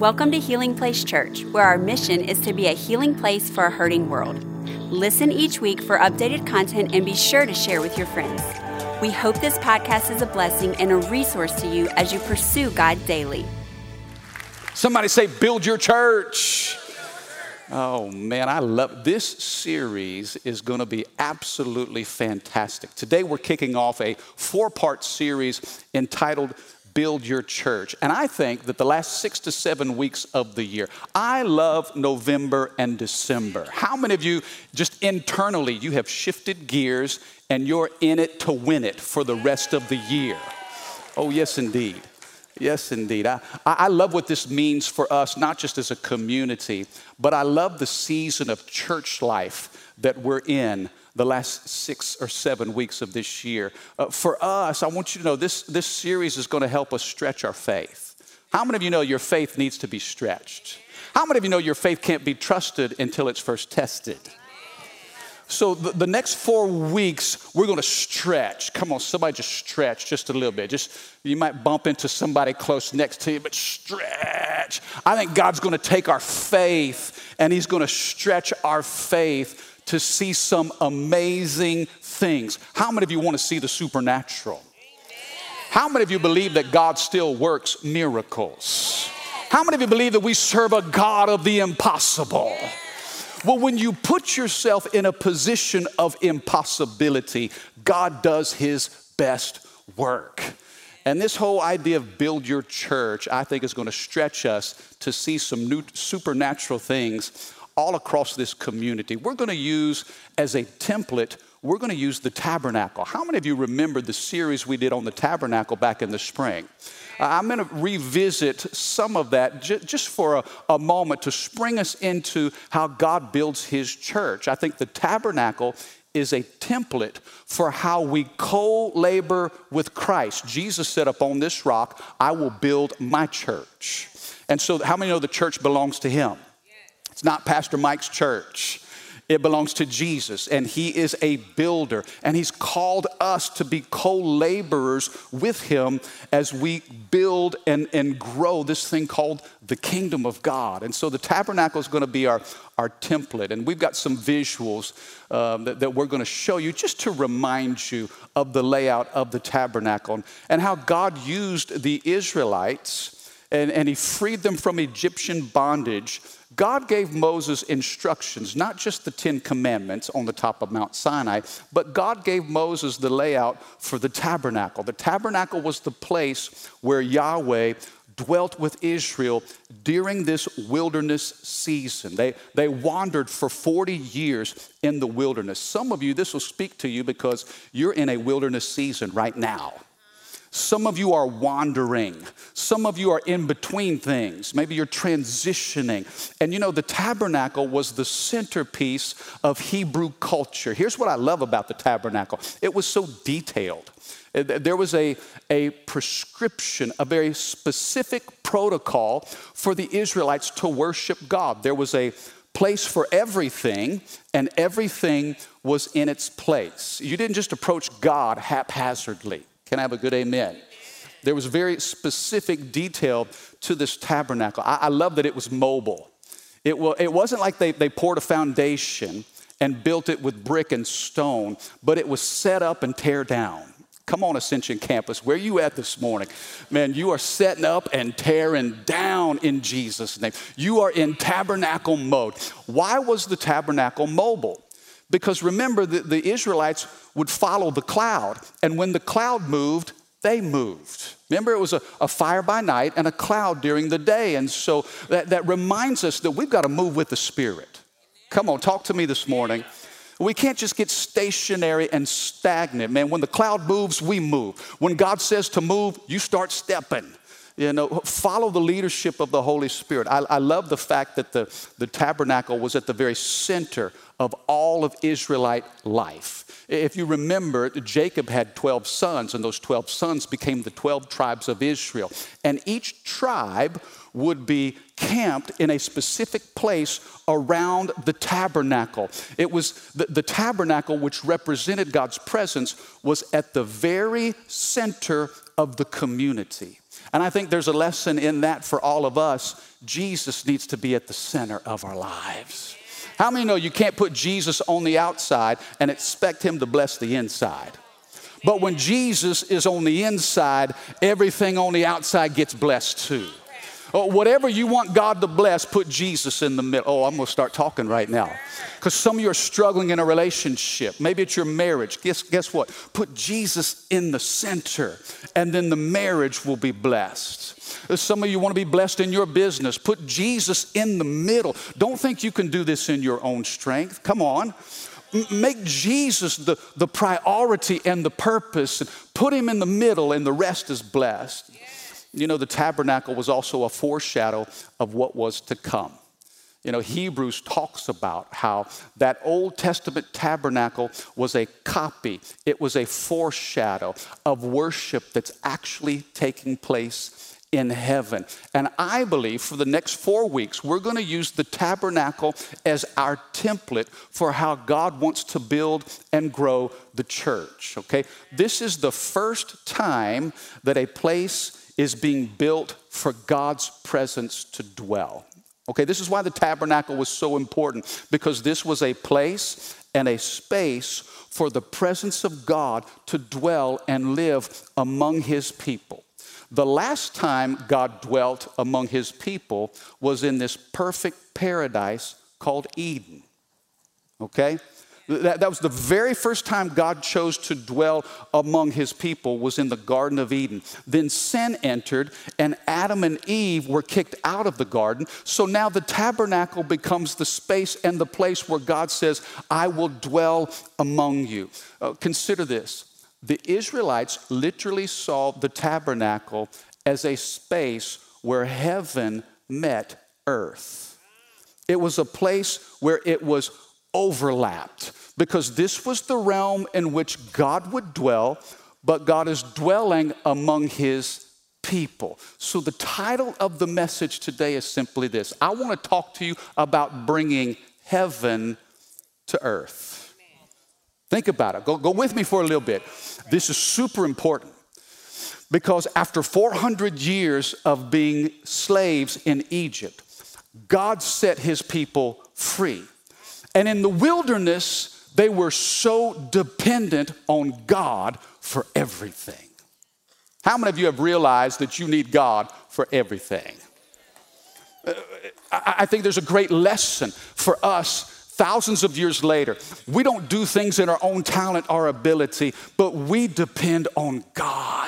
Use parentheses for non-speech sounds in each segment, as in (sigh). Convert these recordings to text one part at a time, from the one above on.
Welcome to Healing Place Church, where our mission is to be a healing place for a hurting world. Listen each week for updated content and be sure to share with your friends. We hope this podcast is a blessing and a resource to you as you pursue God daily. Somebody say, build your church. Oh man, I love this series is going to be absolutely fantastic. Today we're kicking off a four-part series entitled build your church. And I think that the last six to seven weeks of the year, I love November and December. How many of you, just internally, you have shifted gears and you're in it to win it for the rest of the year? Oh, yes, indeed. Yes, indeed. I, I love what this means for us, not just as a community, but I love the season of church life that we're in the last six or seven weeks of this year. Uh, for us, I want you to know this, this series is going to help us stretch our faith. How many of you know your faith needs to be stretched? How many of you know your faith can't be trusted until it's first tested? So, the, the next four weeks, we're to stretch. Come on, somebody just stretch just a little bit. Just you might bump into somebody close next to you, but stretch. I think God's to take our faith and He's to stretch our faith to see some amazing things. How many of you want to see the supernatural? How many of you believe that God still works miracles? How many of you believe that we serve a God of the impossible? Well, when you put yourself in a position of impossibility, God does his best work. And this whole idea of build your church, I think, is going to stretch us to see some new supernatural things all across this community. We're going to use as a template, we're going to use the tabernacle. How many of you remember the series we did on the tabernacle back in the spring? I'm going to revisit some of that j- just for a, a moment to spring us into how God builds his church. I think the tabernacle is a template for how we co labor with Christ. Jesus said, Upon this rock, I will build my church. And so, how many know the church belongs to him? It's not Pastor Mike's church. It belongs to Jesus, and He is a builder, and He's called us to be co laborers with Him as we build and, and grow this thing called the kingdom of God. And so the tabernacle is going to be our, our template, and we've got some visuals um, that, that we're going to show you just to remind you of the layout of the tabernacle and how God used the Israelites and, and He freed them from Egyptian bondage God gave Moses instructions, not just the Ten Commandments on the top of Mount Sinai, but God gave Moses the layout for the tabernacle. The tabernacle was the place where Yahweh dwelt with Israel during this wilderness season. They, they wandered for 40 years in the wilderness. Some of you, this will speak to you because you're in a wilderness season right now. Some of you are wandering. Some of you are in between things. Maybe you're transitioning. And you know, the tabernacle was the centerpiece of Hebrew culture. Here's what I love about the tabernacle it was so detailed. There was a, a prescription, a very specific protocol for the Israelites to worship God. There was a place for everything, and everything was in its place. You didn't just approach God haphazardly. Can I have a good amen? There was very specific detail to this tabernacle. I, I love that it was mobile. It, well, it wasn't like they, they poured a foundation and built it with brick and stone, but it was set up and tear down. Come on, Ascension Campus, where you at this morning? Man, you are setting up and tearing down in Jesus' name. You are in tabernacle mode. Why was the tabernacle mobile? Because remember, the, the Israelites would follow the cloud, and when the cloud moved, they moved. Remember, it was a, a, fire by night and a cloud during the day. And so that, that reminds us that we've got to move with the Spirit. Come on, talk to me this morning. We can't just get stationary and stagnant, man. When the cloud moves, we move. When God says to move, you start stepping. You know, follow the leadership of the Holy Spirit. I, I love the fact that the, the tabernacle was at the very center of all of Israelite life. If you remember, Jacob had 12 sons, and those 12 sons became the 12 tribes of Israel. And each tribe would be camped in a specific place around the tabernacle. It was the, the, tabernacle, which represented God's presence, was at the very center of the community. And I think there's a lesson in that for all of us. Jesus needs to be at the center of our lives. How many know you can't put Jesus on the outside and expect him to bless the inside? But when Jesus is on the inside, everything on the outside gets blessed too. Oh, whatever you want God to bless, put Jesus in the middle. Oh, I'm going to start talking right now. Because some of you are struggling in a relationship. Maybe it's your marriage. Guess, guess what? Put Jesus in the center, and then the marriage will be blessed. Some of you want to be blessed in your business. Put Jesus in the middle. Don't think you can do this in your own strength. Come on. Make Jesus the, the priority and the purpose. and Put him in the middle, and the rest is blessed. You know, the tabernacle was also a foreshadow of what was to come. You know, Hebrews talks about how that Old Testament tabernacle was a copy, it was a foreshadow of worship that's actually taking place in heaven. And I believe for the next four weeks, we're going to use the tabernacle as our template for how God wants to build and grow the church. Okay? This is the first time that a place is being built for God's presence to dwell. Okay, this is why the tabernacle was so important because this was a place and a space for the presence of God to dwell and live among his people. The last time God dwelt among his people was in this perfect paradise called Eden. Okay? That, that was the very first time God chose to dwell among his people was in the Garden of Eden. Then sin entered and Adam and Eve were kicked out of the garden. So now the tabernacle becomes the space and the place where God says, I will dwell among you. Uh, consider this. The Israelites literally saw the tabernacle as a space where heaven met earth. It was a place where it was overlapped because this was the realm in which God would dwell, but God is dwelling among his people. So the title of the message today is simply this I want to talk to you about bringing heaven to earth. Think about it. Go, go with me for a little bit. This is super important because after 400 years of being slaves in Egypt, God set his people free. And in the wilderness, they were so dependent on God for everything. How many of you have realized that you need God for everything? Uh, I think there's a great lesson for us thousands of years later. We don't do things in our own talent or ability, but we depend on God.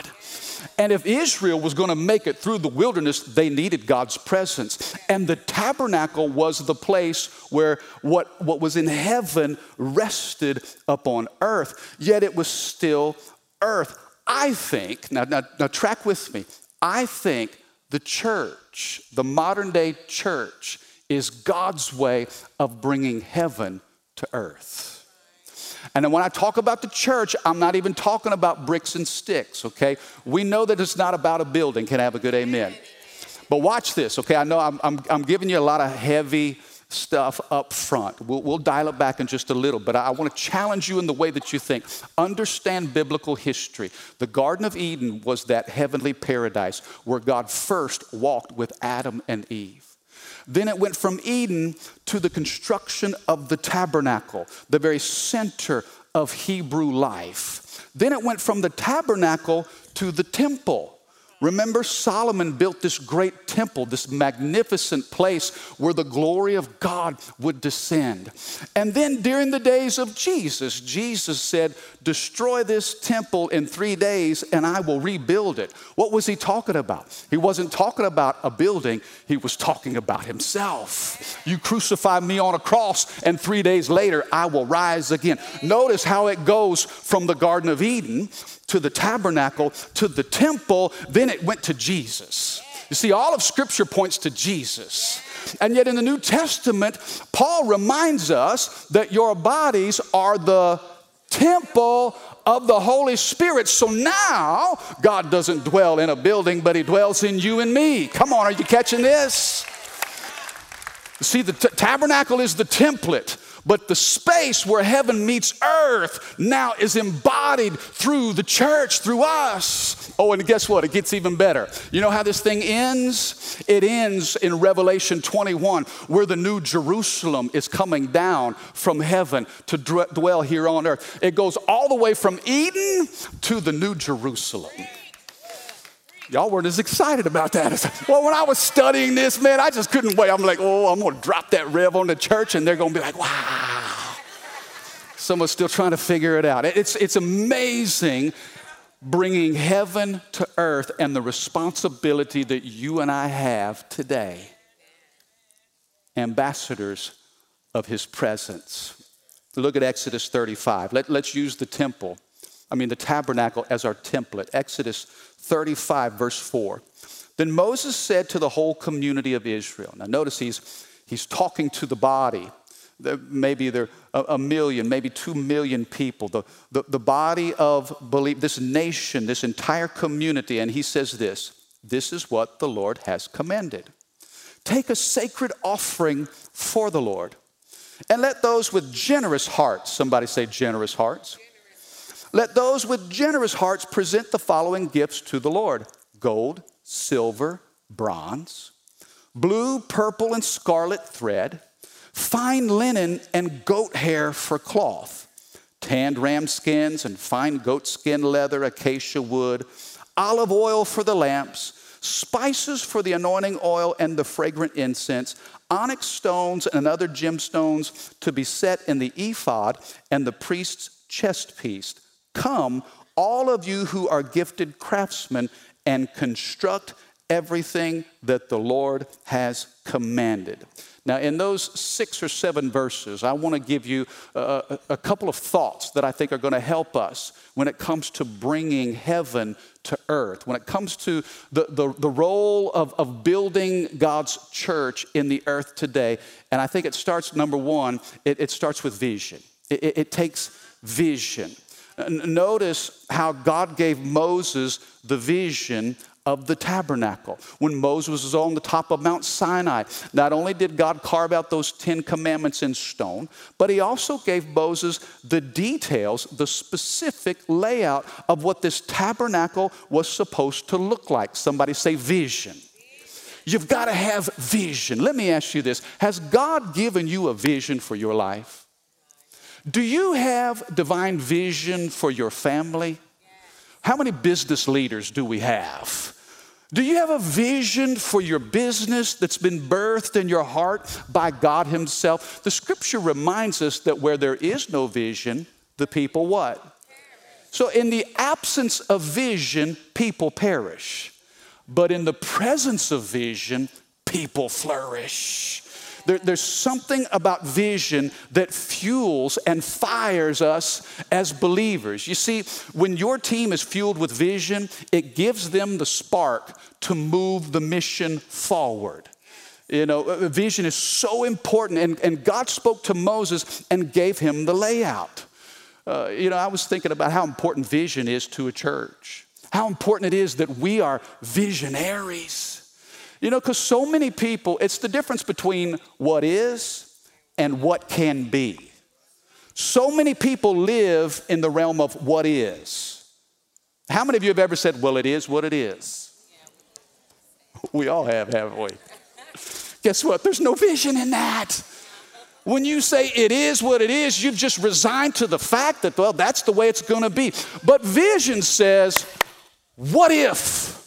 And if Israel was going to make it through the wilderness, they needed God's presence. And the tabernacle was the place where what, what was in heaven rested upon earth, yet it was still earth. I think, now, now, now track with me, I think the church, the modern day church, is God's way of bringing heaven to earth. And when I talk about the church, I'm not even talking about bricks and sticks, okay? We know that it's not about a building. Can I have a good amen? But watch this, okay? I know I'm, I'm, I'm giving you a lot of heavy stuff up front. We'll, we'll dial it back in just a little, but I, I want to challenge you in the way that you think. Understand biblical history. The Garden of Eden was that heavenly paradise where God first walked with Adam and Eve. Then it went from Eden to the construction of the tabernacle, the very center of Hebrew life. Then it went from the tabernacle to the temple. Remember, Solomon built this great temple, this magnificent place where the glory of God would descend. And then during the days of Jesus, Jesus said, Destroy this temple in three days and I will rebuild it. What was he talking about? He wasn't talking about a building, he was talking about himself. You crucify me on a cross, and three days later I will rise again. Notice how it goes from the Garden of Eden to the tabernacle, to the temple, then it went to Jesus. You see, all of Scripture points to Jesus. And yet in the New Testament, Paul reminds us that your bodies are the temple of the Holy Spirit. So now God doesn't dwell in a building, but He dwells in you and me. Come on, are you catching this? See, the t- tabernacle is the template But the space where heaven meets earth now is embodied through the church, through us. Oh, and guess what? It gets even better. You know how this thing ends? It ends in Revelation 21, where the new Jerusalem is coming down from heaven to dwell here on earth. It goes all the way from Eden to the new Jerusalem. Y'all weren't as excited about that. Well, when I was studying this, man, I just couldn't wait. I'm like, oh, I'm going to drop that rev on the church, and they're going to be like, wow. Someone's still trying to figure it out. It's, it's amazing bringing heaven to earth and the responsibility that you and I have today. Ambassadors of his presence. Look at Exodus 35. Let, let's use the temple, I mean, the tabernacle as our template. Exodus 35, verse 4. Then Moses said to the whole community of Israel. Now, notice he's, he's talking to the body. Maybe there are a million, maybe two million people, the, the, the body of belief, this nation, this entire community. And he says this this is what the Lord has commanded. Take a sacred offering for the Lord. And let those with generous hearts, somebody say generous hearts, let those with generous hearts present the following gifts to the Lord gold, silver, bronze, blue, purple, and scarlet thread, fine linen, and goat hair for cloth, tanned ram skins and fine goat skin leather, acacia wood, olive oil for the lamps, spices for the anointing oil and the fragrant incense, onyx stones and other gemstones to be set in the ephod and the priest's chest piece Come, all of you who are gifted craftsmen, and construct everything that the Lord has commanded. Now, in those six or seven verses, I want to give you a, a, couple of thoughts that I think are going to help us when it comes to bringing heaven to earth, when it comes to the, the, the role of, of building God's church in the earth today. And I think it starts, number one, it, it starts with vision. It, it, it takes vision. Notice how God gave Moses the vision of the tabernacle. When Moses was on the top of Mount Sinai, not only did God carve out those 10 commandments in stone, but he also gave Moses the details, the specific layout of what this tabernacle was supposed to look like. Somebody say vision. You've got to have vision. Let me ask you this Has God given you a vision for your life? Do you have divine vision for your family? How many business leaders do we have? Do you have a vision for your business that's been birthed in your heart by God Himself? The scripture reminds us that where there is no vision, the people what? So, in the absence of vision, people perish. But in the presence of vision, people flourish. There, there's something about vision that fuels and fires us as believers. You see, when your team is fueled with vision, it gives them the spark to move the mission forward. You know, uh, vision is so important, and, and God spoke to Moses and gave him the layout. Uh, you know, I was thinking about how important vision is to a church, how important it is that we are visionaries. You know, because so many people, it's the difference between what is and what can be. So many people live in the realm of what is. How many of you have ever said, well, it is what it is? (laughs) We all have, haven't we? Guess what? There's no vision in that. When you say it is what it is, you've just resigned to the fact that, well, that's the way it's gonna be. But vision says, what if?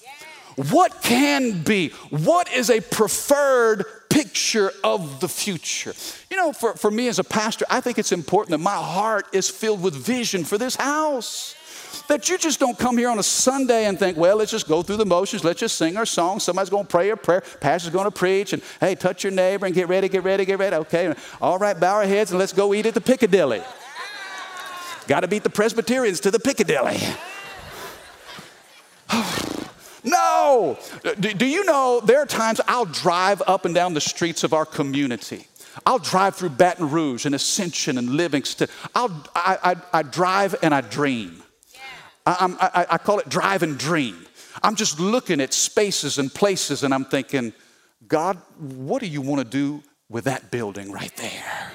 What can be? What is a preferred picture of the future? You know, for, for me as a pastor, I think it's important that my heart is filled with vision for this house. That you just don't come here on a Sunday and think, well, let's just go through the motions, let's just sing our song. Somebody's gonna pray a prayer, pastor's gonna preach, and hey, touch your neighbor and get ready, get ready, get ready. Okay, all right, bow our heads and let's go eat at the Piccadilly. Gotta beat the Presbyterians to the Piccadilly. (sighs) Oh. No. Uh, do, do you know there are times I'll drive up and down the streets of our community? I'll drive through Baton Rouge and Ascension and Livingston. I'll, I, I, I drive and I dream. I, I, I, call it drive and dream. I'm just looking at spaces and places and I'm thinking, God, what do you want to do with that building right there?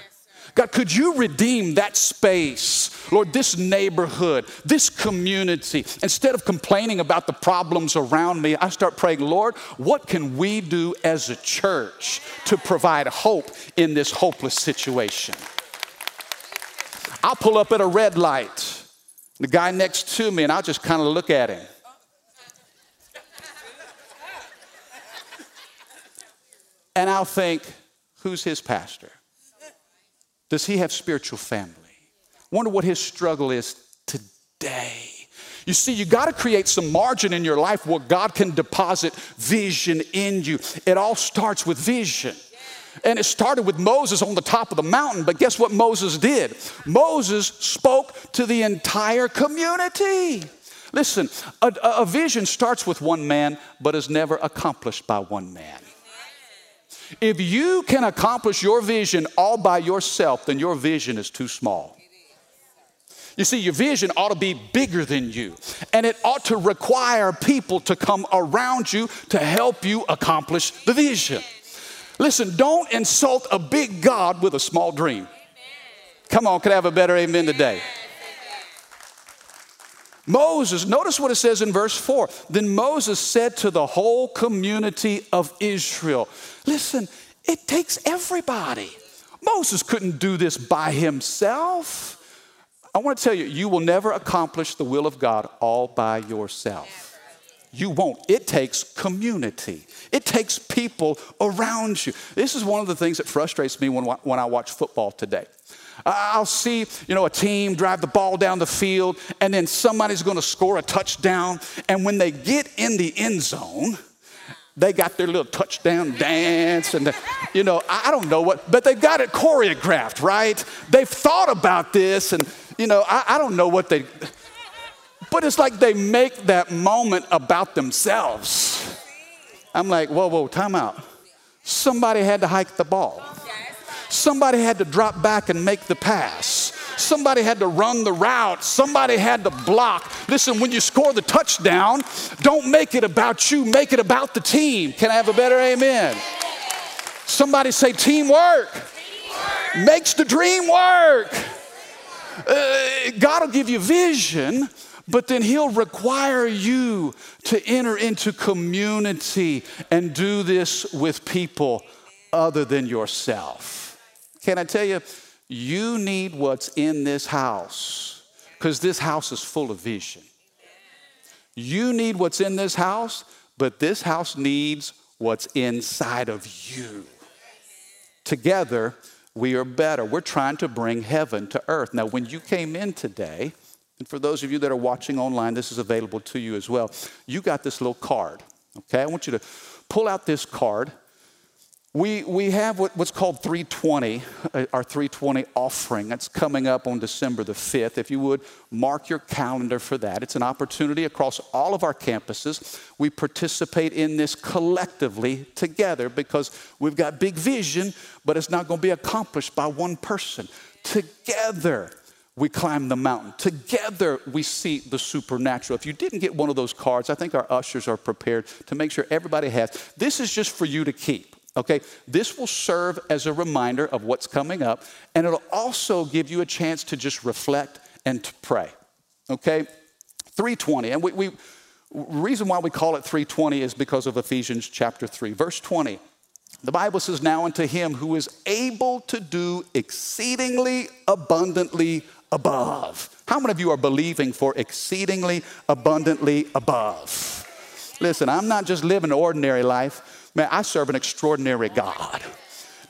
God, could you redeem that space? Lord, this neighborhood, this community. Instead of complaining about the problems around me, I start praying, Lord, what can we do as a church to provide hope in this hopeless situation? I'll pull up at a red light, the guy next to me, and I'll just kind of look at him. And I'll think, who's his pastor? Does he have spiritual family? Wonder what his struggle is today. You see, you got to create some margin in your life where God can deposit vision in you. It all starts with vision. And it started with Moses on the top of the mountain, but guess what Moses did? Moses spoke to the entire community. Listen, a, a vision starts with one man, but is never accomplished by one man. If you can accomplish your vision all by yourself, then your vision is too small. You see, your vision ought to be bigger than you, and it ought to require people to come around you to help you accomplish the vision. Listen, don't insult a big God with a small dream. Come on, could I have a better amen today? Moses, notice what it says in verse 4. Then Moses said to the whole community of Israel, Listen, it takes everybody. Moses couldn't do this by himself. I want to tell you, you will never accomplish the will of God all by yourself. You won't. It takes community. It takes people around you. This is one of the things that frustrates me when, when I watch football today. I'll see, you know, a team drive the ball down the field, and then somebody's going to score a touchdown. And when they get in the end zone, they got their little touchdown dance, and the, you know, I don't know what, but they've got it choreographed, right? They've thought about this, and you know, I, I don't know what they. But it's like they make that moment about themselves. I'm like, whoa, whoa, time out. Somebody had to hike the ball. Somebody had to drop back and make the pass. Somebody had to run the route. Somebody had to block. Listen, when you score the touchdown, don't make it about you, make it about the team. Can I have a better amen? Somebody say teamwork, teamwork. makes the dream work. Uh, God will give you vision, but then He'll require you to enter into community and do this with people other than yourself. Can I tell you, you need what's in this house because this house is full of vision. You need what's in this house, but this house needs what's inside of you. Together, we are better. We're trying to bring heaven to earth. Now, when you came in today, and for those of you that are watching online, this is available to you as well. You got this little card, okay? I want you to pull out this card we, we have what, what's called 320, uh, our 320 offering. That's coming up on December the 5th. If you would mark your calendar for that, it's an opportunity across all of our campuses. We participate in this collectively together because we've got big vision, but it's not going to be accomplished by one person. Together, we climb the mountain. Together, we see the supernatural. If you didn't get one of those cards, I think our ushers are prepared to make sure everybody has. This is just for you to keep. Okay, this will serve as a reminder of what's coming up, and it'll also give you a chance to just reflect and to pray. Okay, 320, and we, we reason why we call it 320 is because of Ephesians chapter 3, verse 20. The Bible says, Now unto him who is able to do exceedingly abundantly above. How many of you are believing for exceedingly abundantly above? Listen, I'm not just living an ordinary life. Man, I serve an extraordinary God.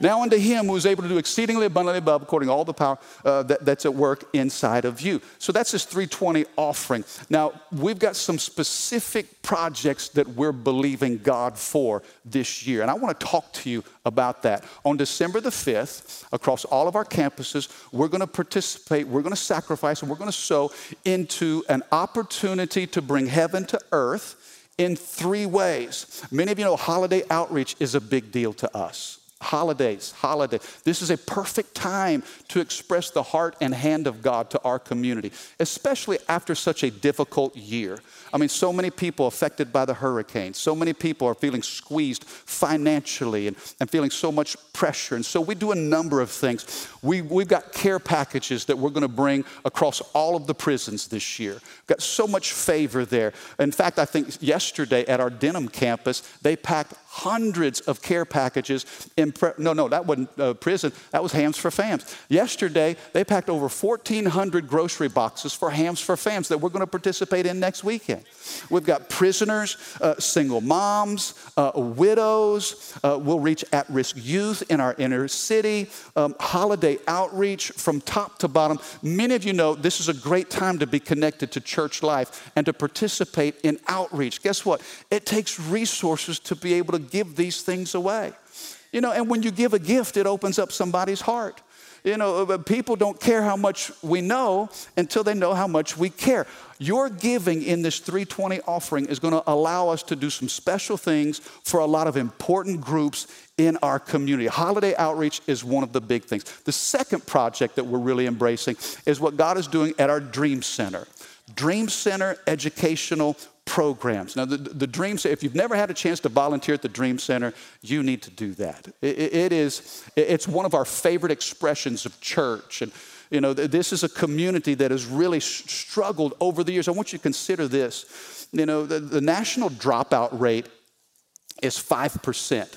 Now unto him who is able to do exceedingly abundantly above, according to all the power uh, that, that's at work inside of you. So that's this 320 offering. Now, we've got some specific projects that we're believing God for this year. And I want to talk to you about that. On December the 5th, across all of our campuses, we're going to participate, we're going to sacrifice, and we're going to sow into an opportunity to bring heaven to earth in three ways. Many of you know holiday outreach is a big deal to us. Holidays, holiday. This is a perfect time to express the heart and hand of God to our community, especially after such a difficult year. I mean, so many people affected by the hurricane. So many people are feeling squeezed financially and, and feeling so much pressure. And so we do a number of things. We, we've got care packages that we're going to bring across all of the prisons this year. We've got so much favor there. In fact, I think yesterday at our Denham campus, they packed hundreds of care packages in, pre- no, no, that wasn't uh, prison, that was Hams for Fams. Yesterday, they packed over 1,400 grocery boxes for Hams for Fams that we're going to participate in next weekend. We've got prisoners, uh, single moms, uh, widows, uh, we'll reach at risk youth in our inner city, um, holiday outreach from top to bottom. Many of you know this is a great time to be connected to church life and to participate in outreach. Guess what? It takes resources to be able to give these things away. You know, and when you give a gift, it opens up somebody's heart. You know, uh, people don't care how much we know until they know how much we care. Your giving in this 320 offering is going to allow us to do some special things for a lot of important groups in our community. Holiday outreach is one of the big things. The second project that we're really embracing is what God is doing at our Dream Center. Dream Center Educational programs. Now, the, the Dream Center, if you've never had a chance to volunteer at the Dream Center, you need to do that. It, it is, it's one of our favorite expressions of church. And, you know, this is a community that has really struggled over the years. I want you to consider this. You know, the, the national dropout rate is 5%.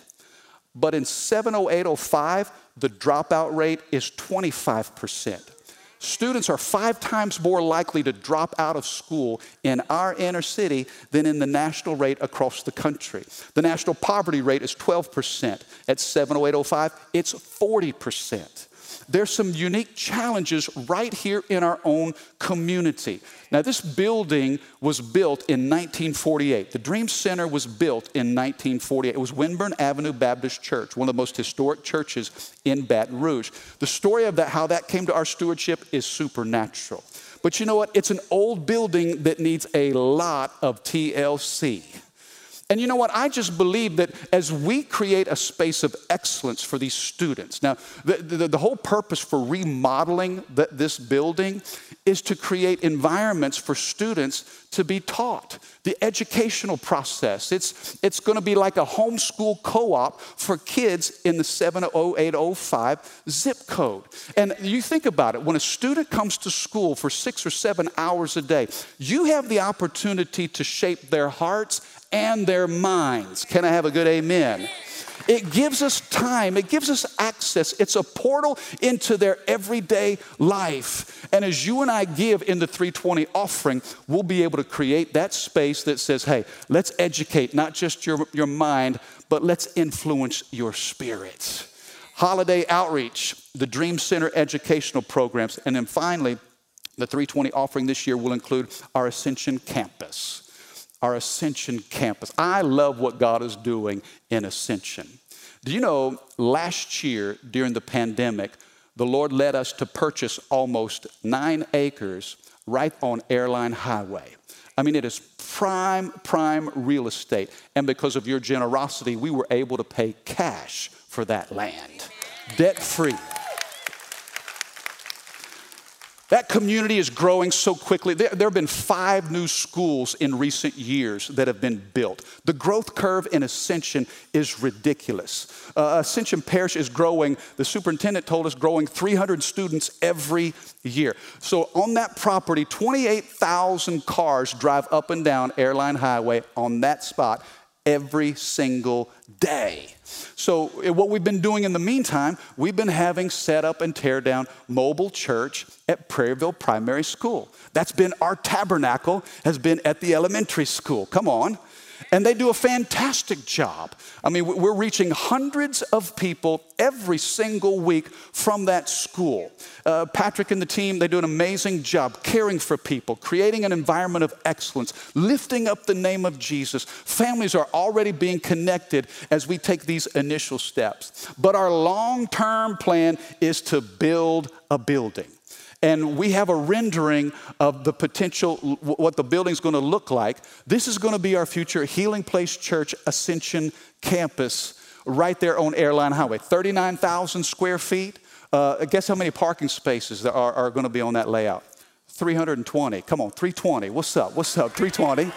But in 70805, the dropout rate is 25% students are five times more likely to drop out of school in our inner city than in the national rate across the country. The national poverty rate is 12%. At 70805, it's 40% there's some unique challenges right here in our own community. Now, this building was built in 1948. The Dream Center was built in 1948. It was Winbourne Avenue Baptist Church, one of the most historic churches in Baton Rouge. The story of that, how that came to our stewardship, is supernatural. But you know what? It's an old building that needs a lot of TLC. And you know what? I just believe that as we create a space of excellence for these students, now, the, the, the whole purpose for remodeling the, this building is to create environments for students to be taught. The educational process, it's, it's going to be like a homeschool co op for kids in the 70805 zip code. And you think about it when a student comes to school for six or seven hours a day, you have the opportunity to shape their hearts and their minds. Can I have a good amen? It gives us time, it gives us access. It's a portal into their everyday life. And as you and I give in the 320 offering, we'll be able to create that space that says, hey, let's educate not just your, your mind, but let's influence your spirit. Holiday outreach, the Dream Center educational programs, and then finally, the 320 offering this year will include our Ascension campus our Ascension campus. I love what God is doing in Ascension. Do you know, last year during the pandemic, the Lord led us to purchase almost nine acres right on Airline Highway. I mean, it is prime, prime real estate. And because of your generosity, we were able to pay cash for that land, debt free. That community is growing so quickly. There, there, have been five new schools in recent years that have been built. The growth curve in Ascension is ridiculous. Uh, Ascension Parish is growing, the superintendent told us, growing 300 students every year. So on that property, 28,000 cars drive up and down Airline Highway on that spot every single day. So, eh, what we've been doing in the meantime, we've been having set up and tear down mobile church at Prairieville Primary School. That's been our tabernacle, has been at the elementary school. Come on. And they do a fantastic job. I mean, we're reaching hundreds of people every single week from that school. Uh, Patrick and the team, they do an amazing job caring for people, creating an environment of excellence, lifting up the name of Jesus. Families are already being connected as we take these initial steps. But our long term plan is to build a building and we have a rendering of the potential, what the building's going to look like. This is going to be our future Healing Place Church Ascension campus right there on Airline Highway. 39,000 square feet. Uh, guess how many parking spaces there are, are going to be on that layout? 320. Come on, 320. What's up? What's up? 320.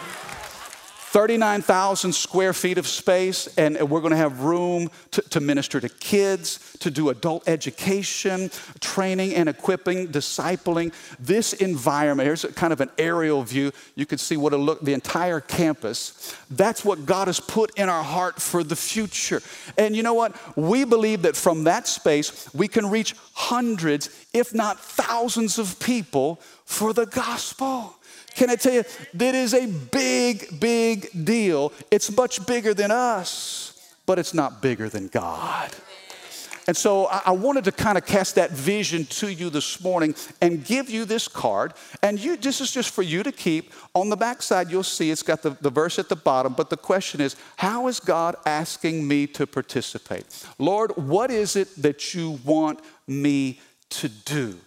39,000 square feet of space, and we're going to have room to, to, minister to kids, to do adult education, training and equipping, discipling. This environment, here's kind of an aerial view. You can see what it look, the entire campus. That's what God has put in our heart for the future. And you know what? We believe that from that space, we can reach hundreds, if not thousands of people for the gospel. Can I tell you, that is a big, big deal. It's much bigger than us, but it's not bigger than God. And so I wanted to kind of cast that vision to you this morning and give you this card. And you, this is just for you to keep. On the back side, you'll see it's got the, the verse at the bottom. But the question is, how is God asking me to participate? Lord, what is it that you want me to do?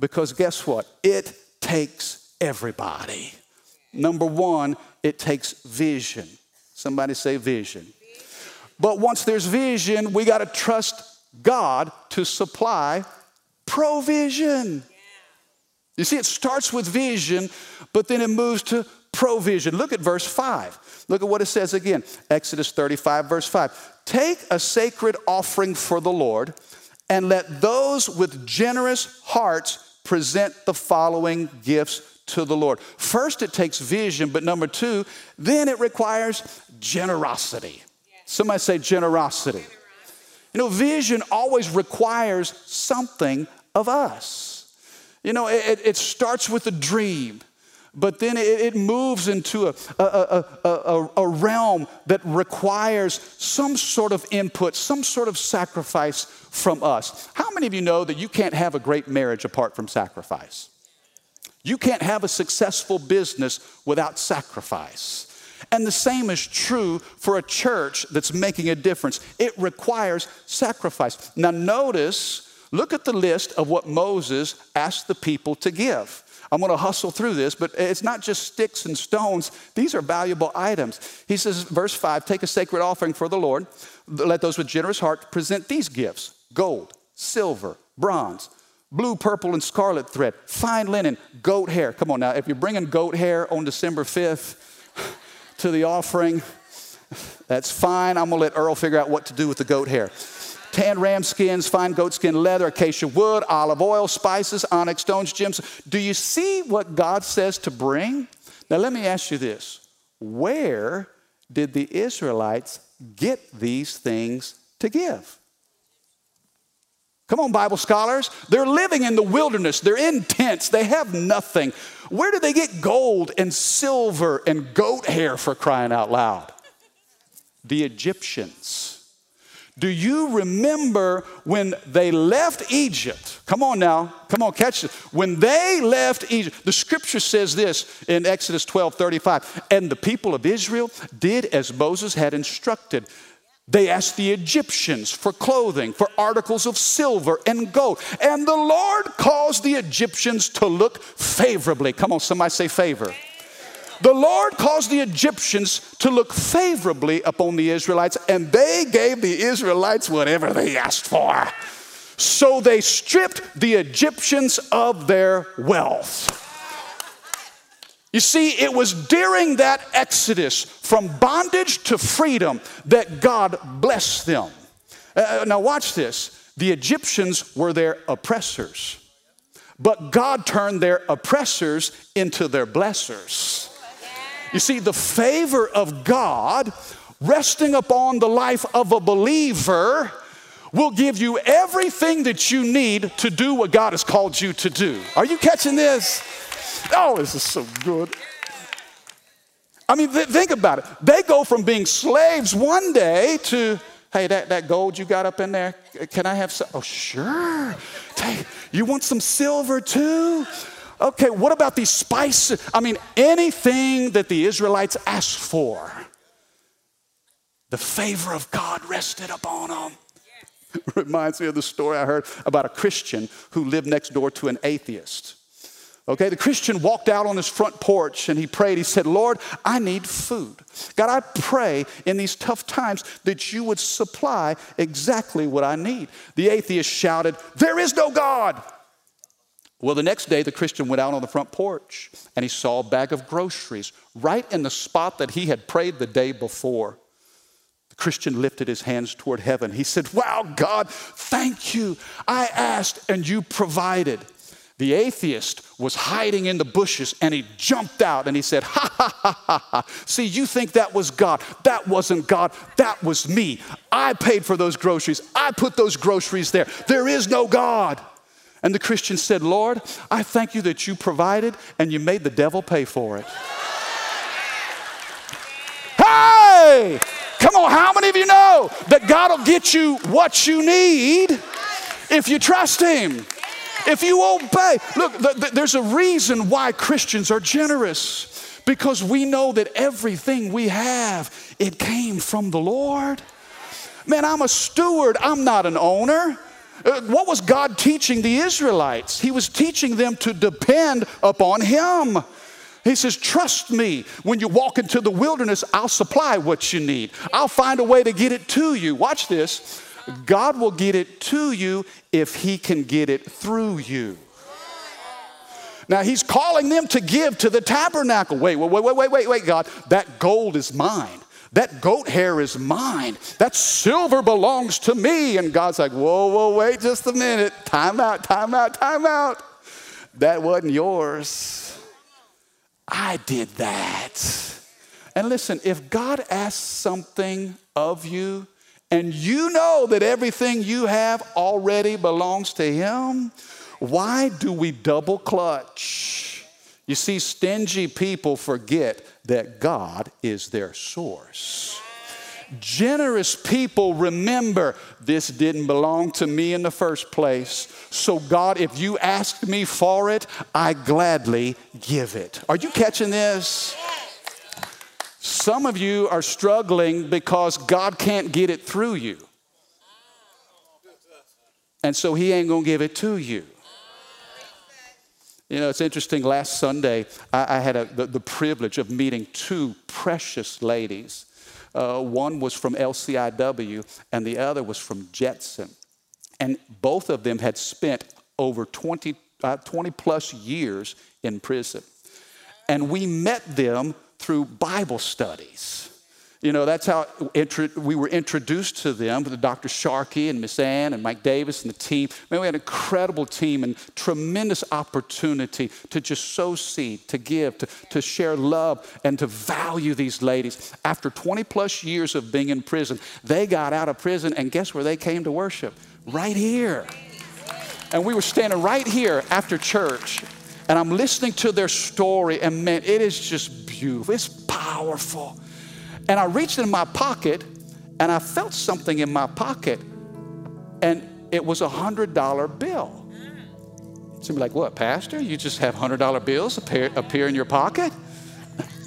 Because guess what? It takes everybody. Number one, it takes vision. Somebody say vision. But once there's vision, we got to trust God to supply provision. You see, it starts with vision, but then it moves to provision. Look at verse 5. Look at what it says again Exodus 35, verse 5. Take a sacred offering for the Lord, and let those with generous hearts present the following gifts to the Lord. First, it takes vision, but number two, then it requires generosity. Somebody say generosity. You know, vision always requires something of us. You know, it, it starts with a dream, but then it, it moves into a, a, a, a, realm that requires some sort of input, some sort of sacrifice from us. How many of you know that you can't have a great marriage apart from sacrifice? You can't have a successful business without sacrifice. And the same is true for a church that's making a difference. It requires sacrifice. Now, notice, look at the list of what Moses asked the people to give. I'm going to hustle through this, but it's not just sticks and stones. These are valuable items. He says, verse 5 take a sacred offering for the Lord. Let those with generous heart present these gifts gold, silver, bronze blue, purple, and scarlet thread, fine linen, goat hair. Come on now, if you're bringing goat hair on December 5th to the offering, that's fine. I'm gonna let Earl figure out what to do with the goat hair. Tan ram skins, fine goat skin leather, acacia wood, olive oil, spices, onyx stones, gems. Do you see what God says to bring? Now, let me ask you this where did the Israelites get these things to give? Come on, Bible scholars. They're living in the wilderness. They're in tents. They have nothing. Where do they get gold and silver and goat hair for crying out loud? The Egyptians. Do you remember when they left Egypt? Come on now, come on, catch this. When they left Egypt, the scripture says this in Exodus 12 35. And the people of Israel did as Moses had instructed. They asked the Egyptians for clothing, for articles of silver and gold. And the Lord caused the Egyptians to look favorably. Come on, somebody say favor. The Lord caused the Egyptians to look favorably upon the Israelites, and they gave the Israelites whatever they asked for. So they stripped the Egyptians of their wealth. You see, it was during that exodus from bondage to freedom that God blessed them. Uh, uh, now, watch this. The Egyptians were their oppressors, but God turned their oppressors into their blessers. You see, the favor of God resting upon the life of a believer will give you everything that you need to do what God has called you to do. Are you catching this? Oh, this is so good. I mean, th- think about it. They go from being slaves one day to, hey, that, that gold you got up in there, can I have some? Oh, sure. Hey, you want some silver too? Okay, what about these spices? I mean, anything that the Israelites asked for, the favor of God rested upon them. (laughs) Reminds me of the story I heard about a Christian who lived next door to an atheist. Okay, the Christian walked out on his front porch and he prayed. He said, Lord, I need food. God, I pray in these tough times that you would supply exactly what I need. The atheist shouted, There is no God. Well, the next day, the Christian went out on the front porch and he saw a bag of groceries right in the spot that he had prayed the day before. The Christian lifted his hands toward heaven. He said, Wow, God, thank you. I asked and you provided. The atheist was hiding in the bushes and he jumped out and he said, Ha ha ha ha ha. See, you think that was God. That wasn't God. That was me. I paid for those groceries. I put those groceries there. There is no God. And the Christian said, Lord, I thank you that you provided and you made the devil pay for it. Hey! Come on, how many of you know that God will get you what you need if you trust Him? If you obey. Look, the, the, there's a reason why Christians are generous because we know that everything we have, it came from the Lord. Man, I'm a steward, I'm not an owner. Uh, what was God teaching the Israelites? He was teaching them to depend upon Him. He says, Trust me. When you walk into the wilderness, I'll supply what you need. I'll find a way to get it to you. Watch this. God will get it to you if He can get it through you. Now He's calling them to give to the tabernacle. Wait, wait, wait, wait, wait, wait, God. That gold is mine. That goat hair is mine. That silver belongs to me. And God's like, whoa, whoa, wait just a minute. Time out, time out, time out. That wasn't yours. I did that. And listen, if God asks something of you and you know that everything you have already belongs to Him, why do we double clutch? You see, stingy people forget that God is their source. Generous people remember this didn't belong to me in the first place. So, God, if you ask me for it, I gladly give it. Are you catching this? Some of you are struggling because God can't get it through you. And so He ain't gonna give it to you. You know, it's interesting. Last Sunday, I, I had a, the, the, privilege of meeting two precious ladies. Uh, one was from LCIW, and the other was from Jetson. And both of them had spent over 20, uh, 20 plus years in prison. And we met them through Bible studies. You know, that's how we were introduced to them, with Dr. Sharkey and Miss Ann and Mike Davis and the team. Man, we had an incredible team and tremendous opportunity to just sow seed, to give, to, to share love, and to value these ladies. After 20 plus years of being in prison, they got out of prison, and guess where they came to worship? Right here. And we were standing right here after church, and I'm listening to their story, and man, it is just beautiful. It's powerful. And I reached in my pocket and I felt something in my pocket, and it was a hundred dollar bill. So be like, what, Pastor? You just have hundred dollar bills appear, appear in your pocket?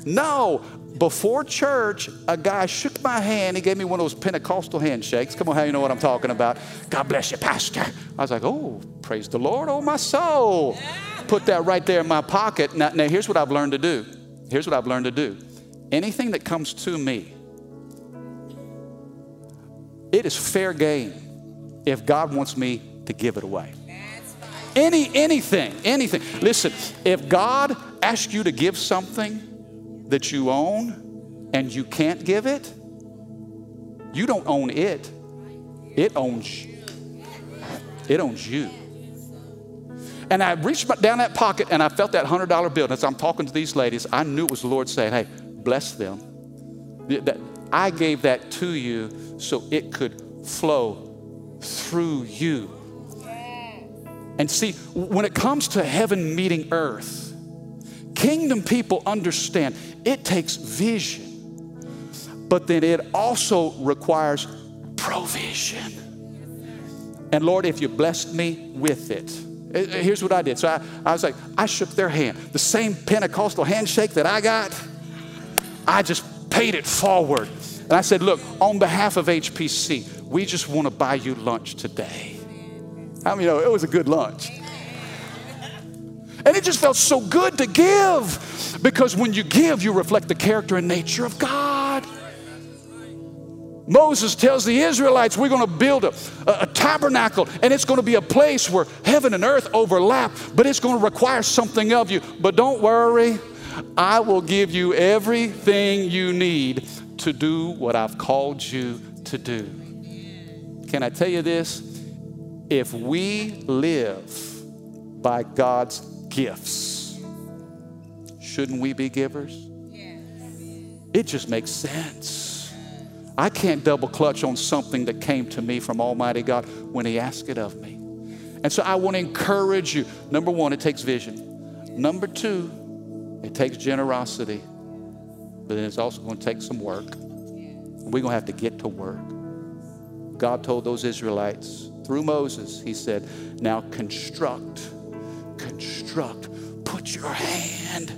no. Before church, a guy shook my hand. He gave me one of those Pentecostal handshakes. Come on, how you know what I'm talking about? God bless you, Pastor. I was like, oh, praise the Lord, oh my soul. Put that right there in my pocket. Now, now here's what I've learned to do. Here's what I've learned to do anything that comes to me, it is fair game if God wants me to give it away. Any anything, anything. Listen, if God asks you to give something that you own and you can't give it, you don't own it. It owns you. It owns you. And I reached down that pocket and I felt that $100 bill. And as I'm talking to these ladies, I knew it was the Lord saying, hey, bless them. I gave that to you so it could flow through you. And see, when it comes to heaven meeting earth, kingdom people understand it takes vision, but then it also requires provision. And Lord, if you blessed me with it, Uh, uh, here's what I did. So I, I was like, I shook their hand. The same Pentecostal handshake that I got, I just paid it forward. And I said, Look, on behalf of HPC, we just want to buy you lunch today. I mean, you know, it was a good lunch. And it just felt so good to give because when you give, you reflect the character and nature of God. Moses tells the Israelites, We're going to build a, a, tabernacle, and it's going to be a place where heaven and earth overlap, but it's going to require something of you. But don't worry, I will give you everything you need to do what I've called you to do. Can I tell you this? If we live by God's gifts, shouldn't we be givers? It just makes sense. I can't double clutch on something that came to me from Almighty God when He asked it of me. And so I want to encourage you. Number one, it takes vision. Number two, it takes generosity. But then it's also going to take some work. We're going to have to get to work. God told those Israelites through Moses, He said, Now construct, construct, put your hand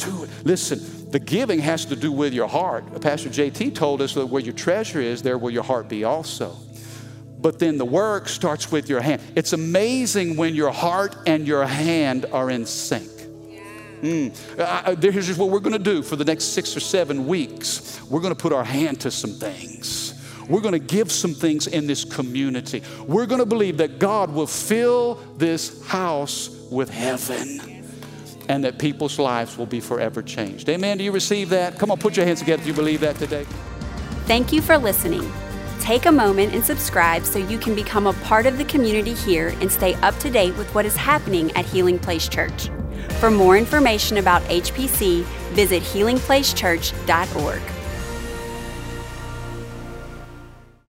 to it. Listen, the giving has to do with your heart. Pastor JT told us that where your treasure is, there will your heart be also. But then the work starts with your hand. It's amazing when your heart and your hand are in sync. Mm. Here's what we're going to do for the next six or seven weeks. We're going to put our hand to some things. We're going to give some things in this community. We're going to believe that God will fill this house with heaven and that people's lives will be forever changed. Amen. Do you receive that? Come on, put your hands together if you believe that today. Thank you for listening. Take a moment and subscribe so you can become a part of the community here and stay up to date with what is happening at Healing Place Church. For more information about HPC, visit healingplacechurch.org.